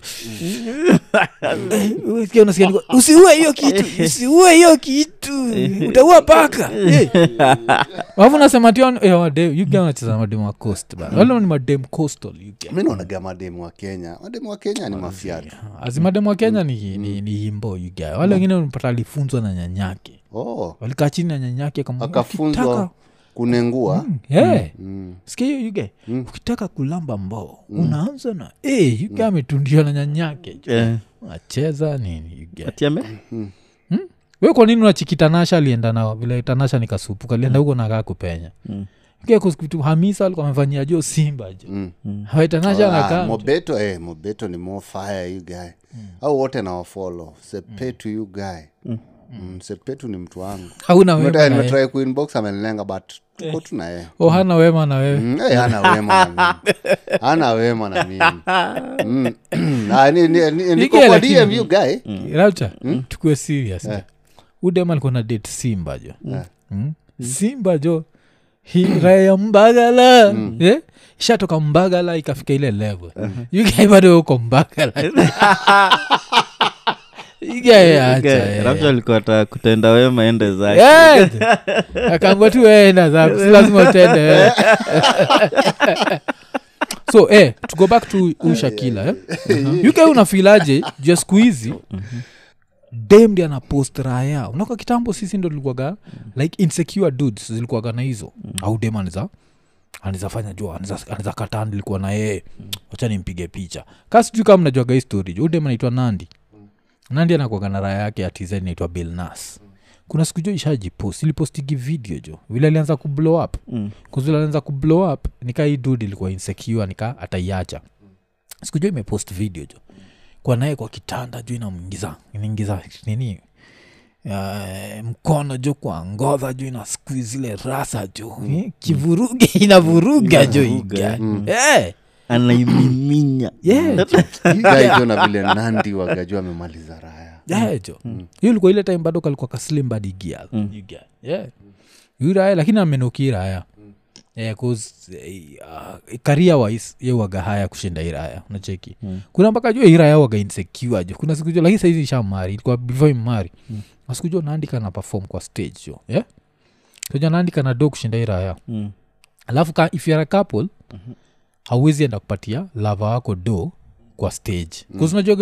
Eh, hiyo kitu usiue hiyo kitu. Utaua paka. Eh. alafu nasema tionacheza mademu wa coast ba wale ni madem coastal mi naonaga mademu wa kenya. Mademu wa kenya ni mafiatu azimademu wa kenya ni, ni, ni himbo yuga wale wengine unapata alifunzwa na nyanyake. Oh, walikaa chini na nyanyake kama akafunzwa kunengua. Mm, yeah. Mm. sikia hiyo yuge ukitaka kulamba mboo unaanza na hey, yuge ametundiwa na nyanyake. Eh, acheza nini yuge ati ame- we kwa nini unachiki tanasha alienda nao? Vile tanasha nikasupuka alienda huko nakaa kupenya. Mm. hamisa alikuwa amefanyia jo simba jo. Mm. Hawa tanasha Ah, eh, mobeto ni more fire you guy. Au wote nawafolo sepetu you guy. Mm. Sepetu ni mtu wangu. Hauna nimetrai kuinbox amenilenga but tuko tu na yeye. Oh hana wema na wewe Mm, hey, hana wema na mimi. Hana wema na mimi. Mm. Ni- ni- ni- niko kwa dm you guy. Rapcha tukue serious. Udem alikuwa na date simba jo. Mm. simba jo. Hi raya ya mbagala. Eh? ishatoka mbagala ikafika ile level. Yugai bado uko mbagala Okay, eh. Alikuwa kutenda wema ende zake. Eh, akaambua tu weenda zako si lazima utende wewe. so eh, to go back to ushakila eh? yuke unafilaje? Jua siku hizi dem ndi anapost raya unaka kitambo sisi ndo tulikuaga like insecure dudes zilikuaga na hizo. Au dem aniza anizafanya jua aniza kataa nilikuwa na yeye. Wacha nimpige picha. Ka sijui kama mnajuaga hii story. Udem anaitwa nandi nandi anakuaga na raya yake ya tz inaitwa bilnas kuna siku jo ishajipost ilipostigi video jo vile alianza kublow up. Mm. kuzile alianza kublow up nika hii dud ilikuwa insecure nika ataiacha. Siku jo imepost video jo kwa naye kwa kitanda juu inamngiza inaingiza nini? Uh, mkono ju kwa ngodha jo ina skuizile rasa jo. Mm. kivuruge inavuruga jo Inavuruga, iga Eh, anaimiminya yeah, jo. guy jo na vile nandi wagajua amemaliza raya yeah, jo. Hiyo ilikuwa ile time bado kalikuwa kaslim badi gial yeah. Yu raya lakini amenuki raya Yeah, 'cause, uh, career wise ye waga haya kushinda iraya nacheki Mm. kuna mpaka jua iraya waga insecure jo. Kuna siku jo lakini saizi ishamari ilikuwa before imari. Mm. siku jo naandika na perform kwa stage jo. Yeah? soja naandika na do kushinda iraya Mm. alafu ka if youare a couple mm-hmm. Hauwezi enda kupatia lava wako do kwa stage mm.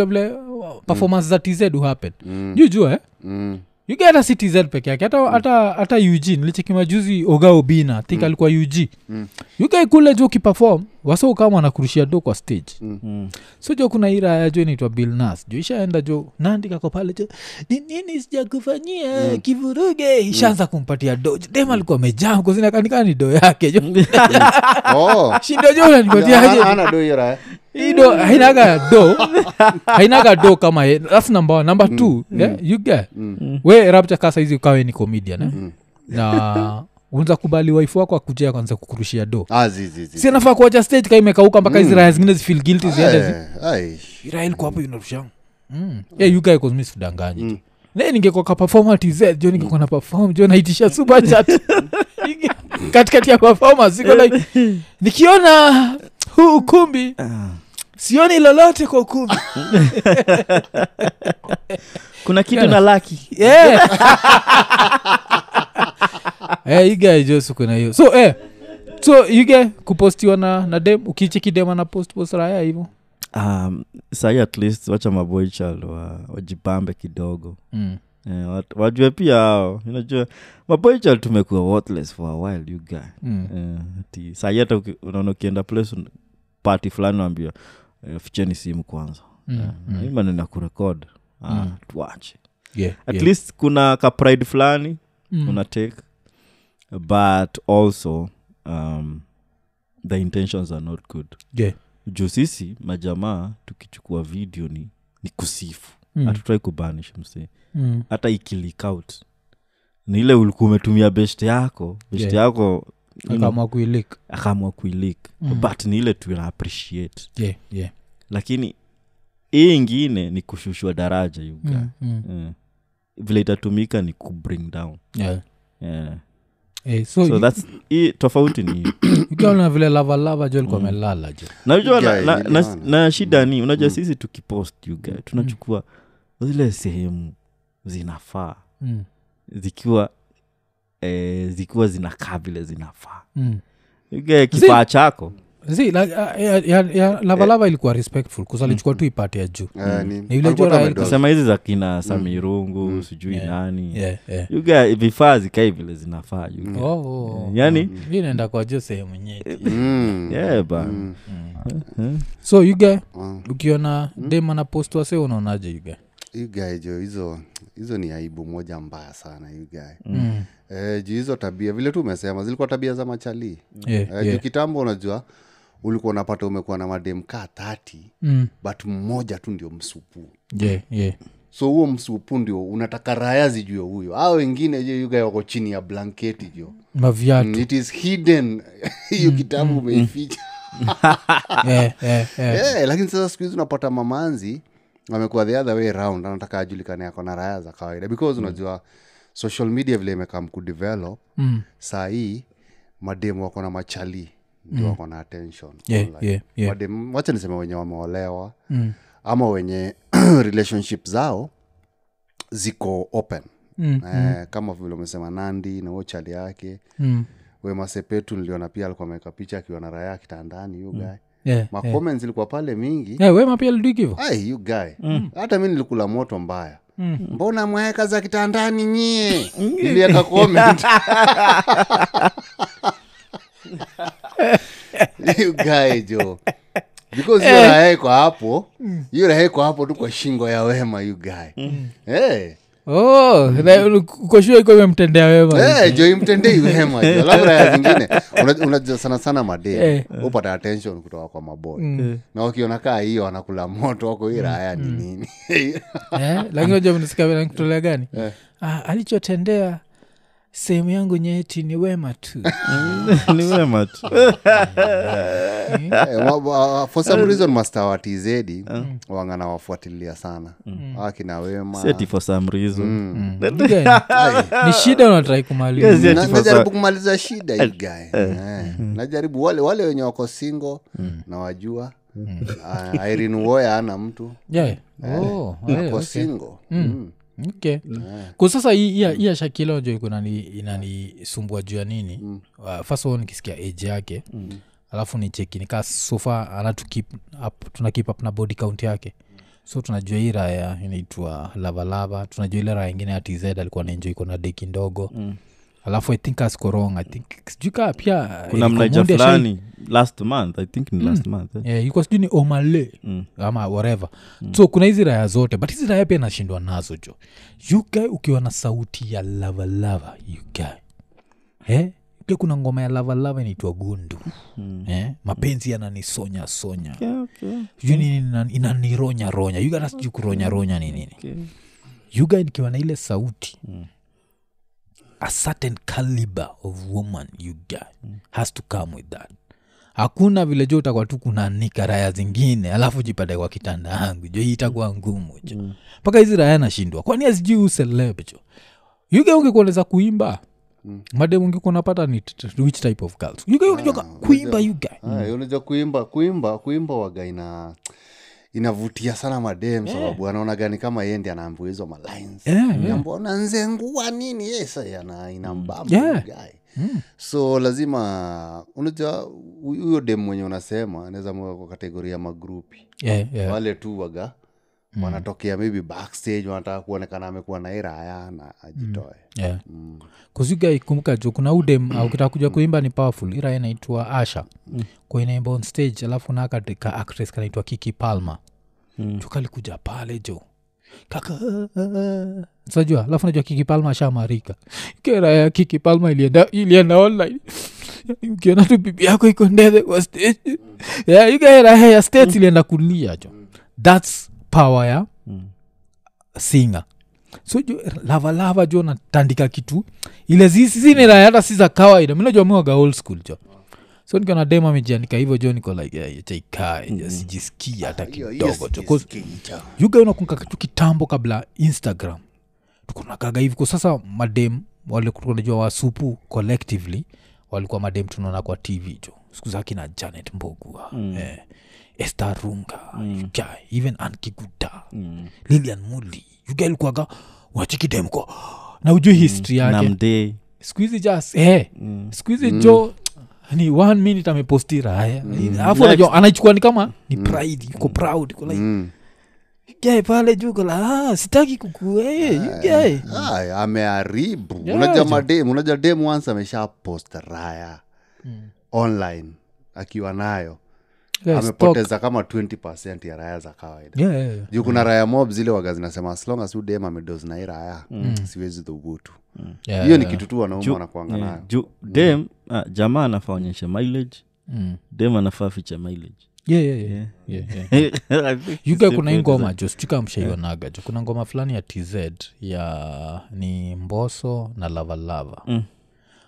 vile uh, performance za tz happen Mm. juu jua eh? Mm. Uk hata si tz peke yake. Hata, hata, hata ug nilicheki majuzi oga obina think alikuwa ug Mm. uk kule jo ukiperform waso kama anakurushia do kwa stage. Mm. so jo kuna iraya jo inaitwa bill nas. Jo ishaenda jo naandikako pale jo ninini sijakufanyia? Mm. kivuruge. Ishaanza kumpatia do dem alikuwa amejaa kuzinakanika ni do yake jo. Oh. shindo jo unanipatiaje Ido hainaga do hainaga do kama ye. Thats number one. Number two yeah, you get. We rapcha ka saizi ukawe ni comedian eh? na unza kubali waifu wako akujea kwanza kukurushia do Ah, si anafaa kuacha stage kaimekauka mpaka hizi raya zingine zifil guilty ziende zi Eh, ai. irael kwa hapo inarusha. Mm. yeah, you guy cause sidanganyi mm. ne ningekuwa ka tz jo ningekuwa na perform jo naitisha super katikati ya performance iko like nikiona huu ukumbi sioni lolote kwa kumi kuna kitu na laki yeah. eh, iga josu kuna hiyo. So eh, so ige kupostiwa na, na dem ukichikidema na ana post post raya hivo um, sahii at least wacha maboichal wa, kidogo. Mm. Yeah, wat- wajue pia ao unajua maboichal tumekuwa worthless for a while you guy. Mm. yeah, ati sahi hata unaona ukienda place party fulani wambia eh, ficheni simu kwanza Mm. Eh, mm. maneno ya kurekod ah, Mm. tuache Yeah, at yeah. least kuna kapride fulani Mm. una take but also um, the intentions are not good Yeah. juu sisi majamaa tukichukua video ni, ni kusifu Mm. kubanish msee Mm. hata mm. ikilikout ni ile ulikuwa umetumia best yako best Yeah. yako akaamua kuilik akaamua kuilik Mm. but ni ile tu appreciate yeah, yeah. lakini hii ingine ni kushushwa daraja yuga Mm. Mm. Eh. vile itatumika ni kubring down Yeah. yeah. Eh, so, so that's hii tofauti ni ukiona vile lavalava jo alikuwa melala jo najua na, na, na, na shida ni unajua Mm. sisi tukipost yuga tunachukua zile sehemu zinafaa mm. zikiwa eh, zikiwa zinakaa vile zinafaa Mm. kifaa chako lavalava ilikuwa respectful kusalichukua tu ipate ya juu Eh, amedoz. sema hizi za kina samirungu Mm. sijui Yeah. nani yeah, yeah. yuga vifaa zikai vile zinafaa yuga Oh, oh, yani mm. vi naenda kwa jo sehemu nyeti Mm. yeah, ba Mm. Eh? so yuga Mm. ukiona dem anapostwa se unaonaje yuga You guy jo hizo hizo ni aibu moja mbaya sana you guy mm. eh, juu hizo tabia vile tu umesema zilikuwa tabia za machalii yeah, eh, yeah. juu kitambo unajua ulikuwa unapata umekuwa na madem kaa tati Mm. but mmoja tu ndio msupu yeah, yeah. so huo msupu ndio unataka raya zijue huyo a wengine yuga wako chini ya blanketi jo maviatu Mm, it is hidden hiyo kitabu umeificha yeah, yeah, yeah. Eh, lakini sasa siku hizi unapata mamanzi amekuwa the other way round anataka ajulikane ako na raya za kawaida because unajua social media vile imekam kudevelop Mm. saa hii mademu wako na machali ndio wako na attention Yeah, online. yeah, yeah. Mademu- wacha niseme wenye wameolewa Mm. ama wenye relationship zao ziko open Mm. eh, kama vile umesema nandi na huo chali yake Mm. wemasepetu niliona pia alikuwa ameweka picha akiwa na raya kitandani yu guy Yeah, yeah. ilikuwa pale mingi. Yeah, wema pia liduikivo ai you guy. Hata mi nilikula moto mbaya. Mbona mweka za kitandani nyie? Nilieka comment. You guy jo because hiyo raha iko hapo. Hiyo raha iko hapo tu kwa shingo ya wema you guy. Hey. Oh, na- ukoshua iko imemtendea wema? Jo imtendei wema alafu raya zingine. Una- unajua sana sana madee Eh. upata attention kutoka kwa maboy na wakiona kaa hiyo anakula moto wako hii raya ni nini? Lakini lakini najamnsikutolea gani? Ah, alichotendea sehemu yangu nyeti ni wema tu. Ni wema tu. Eh, wa- for some reason mastawatizedi wa wangana wafuatilia sana. Akina wema. For some reason. Gani? ni shida unatrai Yes, kumaliza shida hii guy. Eh, najaribu. Wale wale wenye wako singo na wajua Ah, Irene Uwoya ana mtu. Yeah. oh, ako okay. singo Mm. Okay. Kwa sasa hii- hii ya- hii ya shakila jo inanisumbua juu ya nini? Mm. uh, first of all nikisikia age yake. Mm. alafu ni cheki nikaa sofa anatuna tuna keep up na body count yake. So tunajua hii raya inaitwa lavalava tunajua ile raya ingine ya tz alikuwa naenjoi iko na deki ndogo. Mm. Alafu i think askorong i think sijui kaa pia kuna Eric mnaja Omondi fulani last month i think ni last month eh. yeah, yuko sijui ni omale Mm. ama whatever so kuna hizi raya zote but hizi raya pia nashindwa nazo jo uk ukiwa na sauti ya lavalava uk eh? pia kuna ngoma ya lavalava inaitwa gundu Mm. eh? mapenzi yananisonya sonya Okay, okay, sijui nini ina- inanironya yuga hata sijui kuronya ni nini okay. yuga nikiwa na ile sauti a certain caliber of woman you get has to come with that. Hakuna vile jo utakuwa tu kunanika raya zingine alafu jipate kwa kitanda yangu jo hii itakuwa ngumu jo. Mpaka hizi raya nashindwa. Kwani azijui useleb jo? Yuge ungekuoneza kuimba? Madem ungekuwa napata ni which type of girls? Yuge unajua unajuaga kuimba yuga guy? Aya, unajua kuimba kuimba kuimba waga ina inavutia sana madem sababu anaona gani kama yendi anaambua hizo malines Yeah, yeah. mbona nzengua nini yesa inambamba Yeah. guy. so lazima unajua huyo dem mwenye unasema anaweza mweka kwa kategoria ya magrupi yeah, yeah. wale tu waga wanatokea maybe backstage wanataka kuonekana amekuwa na iraya na ajitoe. Yeah. mm. kumbuka jo kuna udem ukitaka kuja kuimba ni powerful. Ira inaitwa asha. Mm. kwa inaimba on stage alafu nakaka actress kanaitwa kiki palma mm. jo pale jo. Kaka sajua alafu najua kiki palma ashamarika. Kera ya kiki palma ilienda ilienda online. Ukiona tu bibi yako iko ndethe kwa stage. Yeah, ikaeraha ya state ilienda kulia jo. Thats power ya singa so lavalava jo natandika kitu. Ile zisinira hata si za kawaida. Minajua miwaga old school jo. So nikiona dem amejiandika hivyo jo niko like yeah, chaikae sijisikia hata hiyo kidogo jo. Yuga unakunga kitu kitambo kabla instagram? Tukunakaga hivi kwa sasa madem walikunajua wasupu collectively walikuwa madem tunaona kwa tv jo. Siku zake na janet mbogua mm. eh, ester mm. mm. even ankiguta mm. lilian muli yuga wachikidemko na ujue history yake namdee siku hizi mm. eh, mm. jo ni one minute amepostira haya mm. afu unajua anaichukua ni kama ni pride yuko proud yuko like Mm. gae pale juu ah, sitaki kukue ameharibu Yeah, dem once amesha post raya online akiwa nayo amepoteza kama 20 ya raya za kawaida. Juu kuna raya mob zile waga zinasema as long as u dem amedos na hii raya siwezi dhubutu hiyo ni kitu tu wanaume wanakuanga nayo. Juu dem ah, jamaa anafaa onyeshe mileage. Dem anafaa ficha mileage. Yeah, yeah, yeah. yuga kuna hii ngoma jo sichuka mshaionaga jo kuna ngoma fulani ya tz ya ni mboso na lavalava Mm.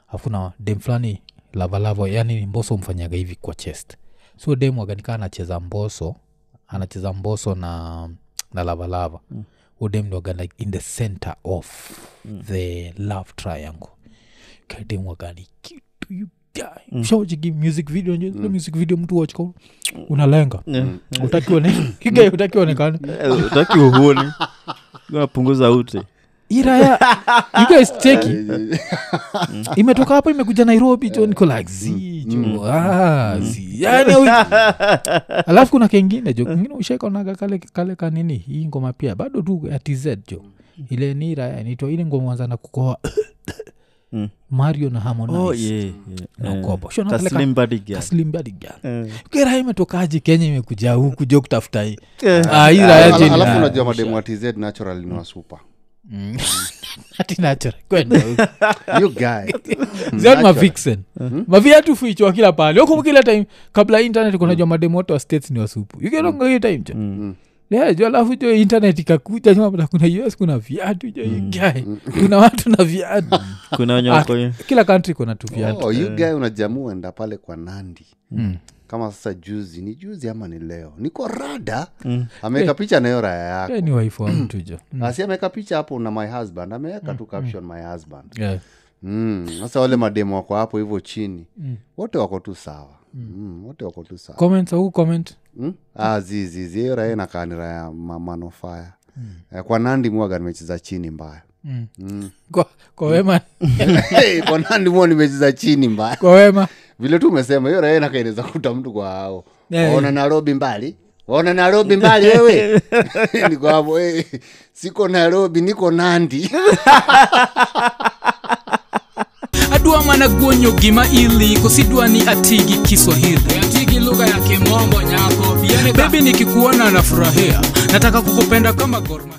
alafu na dem fulani lavalava yani mboso mfanyaga hivi kwa chest so dem waganika anacheza mboso anacheza mboso na na lavalava mm. udem like in the center of mm. the love triangle. Kadem wagani kitu you mm. music video? Mm. music video mtu wachika unalenga. Yeah. utakione utaki uhuni ute iraya you guys cheki imetoka hapo imekuja nairobi jo niko like zi jo ah, zi yani alafu kuna kengine jo kengine ushaikonaga kale, kale kanini hii ngoma pia bado tu atz jo ile ni iraya nitwa ile ngoma anza na kukoa Mm. mario na harmonize. Oh, yeah, yeah. Na Eh. Eh. kera imetokaji kenya imekuja huku jo kutafuta hii? Eh. Ah, hii raya Ala- jeni- alafu ah, unajua mademu atz natural ni wasupa Mm. Ziani mavixen. Maviatu fichwa kila pale huku kila time kabla internet kunajua mademu wa states ni wasupu. Hiyo time alafu jo internet ikakuja nyuma kuna us kuna viatu jo kuna watu na viatu. Kuna Ah, kila country kuna tu viatu. oh, you guy unajamua enda pale kwa nandi. Mm. Kama sasa juzi ni juzi ama ni leo? Niko rada. Ameweka picha nayo raya yako. Hey, ni waifu wa mtu jo Mm. asi ameweka picha hapo na my husband. Ameweka tu caption my husband. Yeah. Mm, sasa wale mademu wako hapo hivyo chini wote wako tu sawa. Mm, wote wako tu sawa. Comment au comment? Mm? ah, zizizi hiyo raya inakaa ni raya manofaya mm. kwa nandi mwaga nimecheza chini mbaya kwa, kwa wema. Hey, kwa nandi mwa nimecheza chini mbaya kwa wema. Vile tu umesema hiyo raya inakaeleza kuta mtu kwa hao. Yeah, waona nairobi mbali? Waona nairobi mbali wewe? Nikwavo hey, siko nairobi niko nandi. Adwa mana guonyo gima ili kosidwa ni atigi kiswahili. Atigi lugha ya kimombo nyako bebi nikikuona nafurahia. Nataka kukupenda kama gorma